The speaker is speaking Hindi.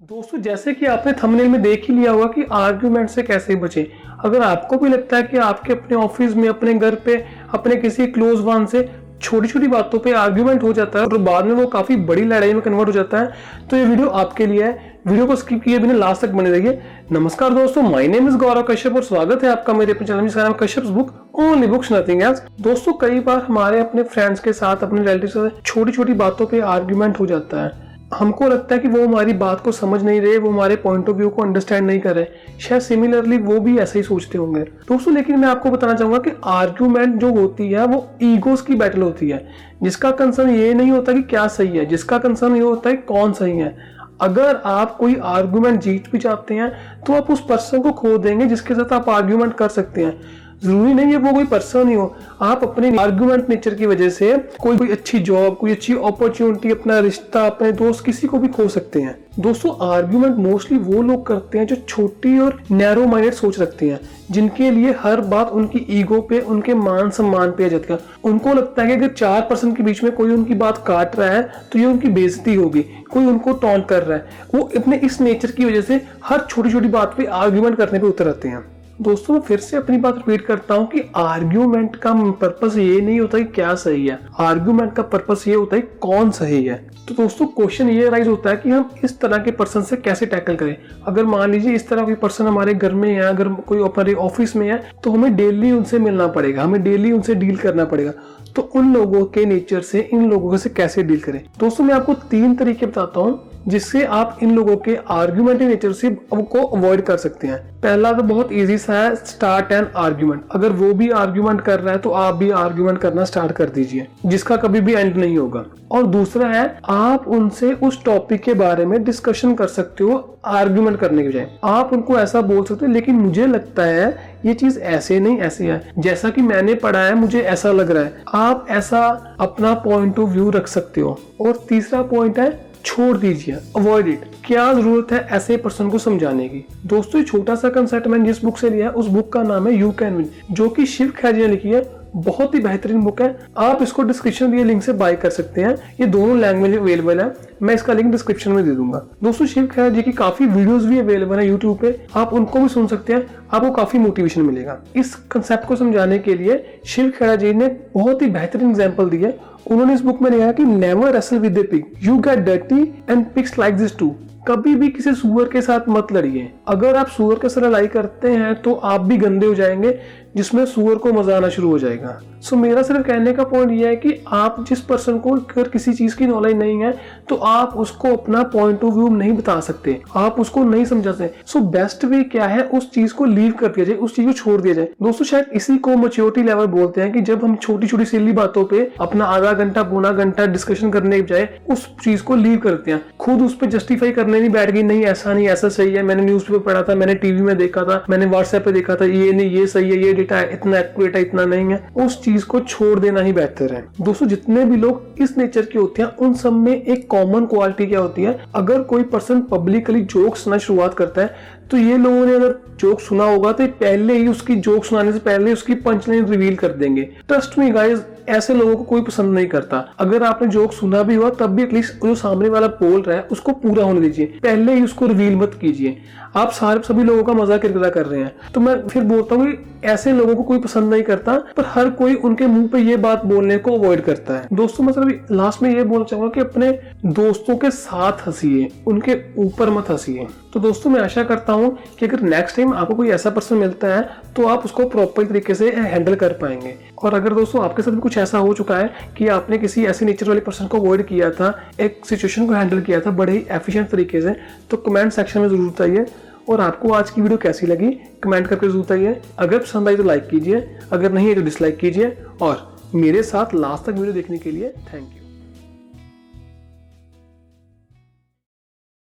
दोस्तों, जैसे कि आपने थंबनेल में देख ही लिया होगा कि आर्ग्यूमेंट से कैसे बचे। अगर आपको भी लगता है कि आपके अपने ऑफ़िस में, अपने घर पे, अपने किसी क्लोज वन से छोटी छोटी बातों पे आर्ग्यूमेंट हो जाता है और बाद में वो काफ़ी बड़ी लड़ाई में कन्वर्ट हो जाता है तो ये वीडियो आपके लिए है। वीडियो को स्किप किए बिना लास्ट तक बने रहिए। नमस्कार दोस्तों my name is Gaurav Kashyap और स्वागत है आपका मेरे अपने चैनल जिसका नाम Kashyap book only books nothing else दोस्तों, कई बार हमारे अपने फ्रेंड्स के साथ, अपने रिलेटिव के साथ छोटी छोटी बातों पे आर्ग्यूमेंट हो जाता है। हमको लगता है कि वो हमारी बात को समझ नहीं रहे, वो हमारे पॉइंट ऑफ़ व्यू को अंडरस्टैंड नहीं कर रहे। शायद सिमिलरली वो भी ऐसे ही सोचते होंगे। दोस्तों, लेकिन मैं आपको बताना चाहूँगा कि आर्ग्यूमेंट जो होती है, वो ईगोस की बैटल होती है। जिसका कंसर्न ये नहीं होता कि क्या सही है, जिसका कंसर्न ये होता है कौन सही है। अगर आप कोई आर्ग्यूमेंट जीत भी चाहते हैं तो आप उस पर्सन को खो देंगे जिसके साथ आप आर्ग्यूमेंट कर सकते हैं। ज़रूरी नहीं है वो कोई पर्सन ही हो। आप अपने आर्गुमेंट नेचर की वजह से कोई कोई अच्छी जॉब कोई अच्छी अपॉर्चुनिटी अपना रिश्ता, अपने दोस्त किसी को भी खो सकते हैं। दोस्तों आर्ग्यूमेंट मोस्टली वो लोग करते हैं जो छोटी और नैरो माइंडेड सोच रखते हैं, जिनके लिए हर बात उनकी ईगो पे, उनके मान सम्मान पे जाती उनको लगता है कि अगर चार पर्सन के बीच में कोई उनकी बात काट रहा है तो ये उनकी बेजती होगी, कोई उनको टॉन्ट कर रहा है। वो अपने इस नेचर की वजह से हर छोटी छोटी बात पे आर्ग्यूमेंट करने पे उतर आते हैं। दोस्तों मैं फिर से अपनी बात रिपीट करता हूँ कि आर्ग्यूमेंट का पर्पस ये नहीं होता कि क्या सही है। आर्ग्यूमेंट का पर्पस ये होता है कौन सही है। तो दोस्तों क्वेश्चन ये राइज होता है कि हम इस तरह के पर्सन से कैसे टैकल करें। अगर मान लीजिए इस तरह कोई पर्सन हमारे घर में है अगर कोई हमारे ऑफ़िस में है तो हमें डेली उनसे मिलना पड़ेगा। हमें डेली उनसे डील करना पड़ेगा। तो उन लोगों के नेचर से, इन लोगों से कैसे डील करें? दोस्तों, मैं आपको तीन तरीके बताता हूँ। जिससे आप इन लोगों के आर्ग्यूमेंटिव नेचर से को अवॉइड कर सकते हैं। पहला तो बहुत इजी सा है स्टार्ट एन आर्ग्यूमेंट अगर वो भी आर्ग्यूमेंट कर रहा है तो आप भी आर्ग्यूमेंट करना स्टार्ट कर दीजिए, जिसका कभी भी एंड नहीं होगा। और दूसरा है, आप उनसे उस टॉपिक के बारे में डिस्कशन कर सकते हो आर्ग्यूमेंट करने के बजाय। आप उनको ऐसा बोल सकते हो, लेकिन मुझे लगता है, ये चीज़ ऐसे नहीं, ऐसे है। जैसा कि मैंने पढ़ा है, मुझे ऐसा लग रहा है। आप ऐसा अपना पॉइंट ऑफ़ व्यू रख सकते हो। और तीसरा पॉइंट है छोड़ दीजिए अवॉइड इट क्या ज़रूरत है ऐसे पर्सन को समझाने की? दोस्तों छोटा सा कंसेप्ट मैंने जिस बुक से लिया है, उस बुक का नाम है यू कैन विन जो कि शिव खैरिया लिखी है। बहुत ही बेहतरीन बुक है। आप इसको डिस्क्रिप्शन दिए लिंक से बाय कर सकते हैं। ये दोनों लैंग्वेज अवेलेबल है। मैं इसका लिंक डिस्क्रिप्शन में दे दूँगा। दोस्तों, शिव खैर जी की काफ़ी वीडियोस भी अवेलेबल है यूट्यूब पे। आप उनको भी सुन सकते हैं। आपको काफ़ी मोटिवेशन मिलेगा। इस कंसेप्ट को समझाने के लिए शिव खेड़ा जी ने बहुत ही बेहतरीन एग्ज़ाम्पल दी है। उन्होंने इस बुक में लिखा है कि never wrestle with the pig you get dirty and pigs like this too कभी भी किसी सुअर के साथ मत लड़िए। अगर आप सुअर के साथ लड़ाई करते हैं तो आप भी गंदे हो जाएँगे, जिसमें सुअर को मज़ा आना शुरू हो जाएगा। सो मेरा सिर्फ़ कहने का पॉइंट यह है कि आप जिस पर्सन को, अगर किसी चीज़ की नॉलेज नहीं है तो आप उसको अपना पॉइंट ऑफ़ व्यू नहीं बता सकते। आप उसको नहीं समझा सकते। सो बेस्ट वे क्या है? उस चीज़ को लीव कर दिया जाए, उस चीज़ को छोड़ दिया जाए। दोस्तों, शायद इसी को मेच्योरिटी लेवल बोलते हैं कि जब हम छोटी छोटी सिली बातों पे अपना आधा घंटा, पौना घंटा डिस्कशन करने बजाय उस चीज़ को लीव करते हैं। खुद उस पर जस्टिफाई करने नहीं बैठ गई, नहीं, ऐसा नहीं, ऐसा सही है। मैंने न्यूज़ पेपर पढ़ा था, मैंने टीवी में देखा था, मैंने व्हाट्सएप पे देखा था, ये नहीं, ये सही है, ये डेटा इतना एक्यूरेट है, इतना नहीं है। उस चीज़ को छोड़ देना ही बेहतर है। दोस्तों, जितने भी लोग इस नेचर के होते हैं, उन सब में एक कॉमन क्वालिटी क्या होती है? अगर कोई पर्सन पब्लिकली जोक सुना शुरुआत करता है तो ये लोगों ने अगर जोक सुना होगा तो पहले ही उसकी जोक सुनाने से पहले उसकी पंचलाइन रिवील कर देंगे। ट्रस्ट मी गाइस ऐसे लोगों को कोई पसंद नहीं करता। अगर आपने जोक सुना भी हुआ, तब भी एटलीस्ट जो सामने वाला बोल रहा है, उसको पूरा होने दीजिए। पहले ही उसको रिवील मत कीजिए। आप सारे, सभी लोगों का मज़ाक किरकिरा कर रहे हैं। तो मैं फिर बोलता हूँ ऐसे लोगों को कोई पसंद नहीं करता, पर हर कोई उनके मुँह पे ये बात बोलने को अवॉइड करता है। दोस्तों मतलब लास्ट में ये बोलना चाहूँगा कि अपने दोस्तों के साथ हंसीए, उनके ऊपर मत हंसीए। तो दोस्तों, मैं आशा करता हूँ कि अगर नेक्स्ट टाइम आपको कोई ऐसा पर्सन मिलता है तो आप उसको प्रॉपर तरीके से हैंडल कर पाएँगे। और अगर दोस्तों, आपके साथ भी कुछ ऐसा हो चुका है कि आपने किसी ऐसे नेचर वाले पर्सन को अवॉइड किया था, एक सिचुएशन को हैंडल किया था बड़े ही एफिशिएंट तरीके से तो कमेंट सेक्शन में ज़रूर बताइए। और आपको आज की वीडियो कैसी लगी कमेंट करके ज़रूर बताइए। अगर पसंद आई तो लाइक कीजिए, अगर नहीं है तो डिसलाइक कीजिए। और मेरे साथ लास्ट तक वीडियो देखने के लिए थैंक यू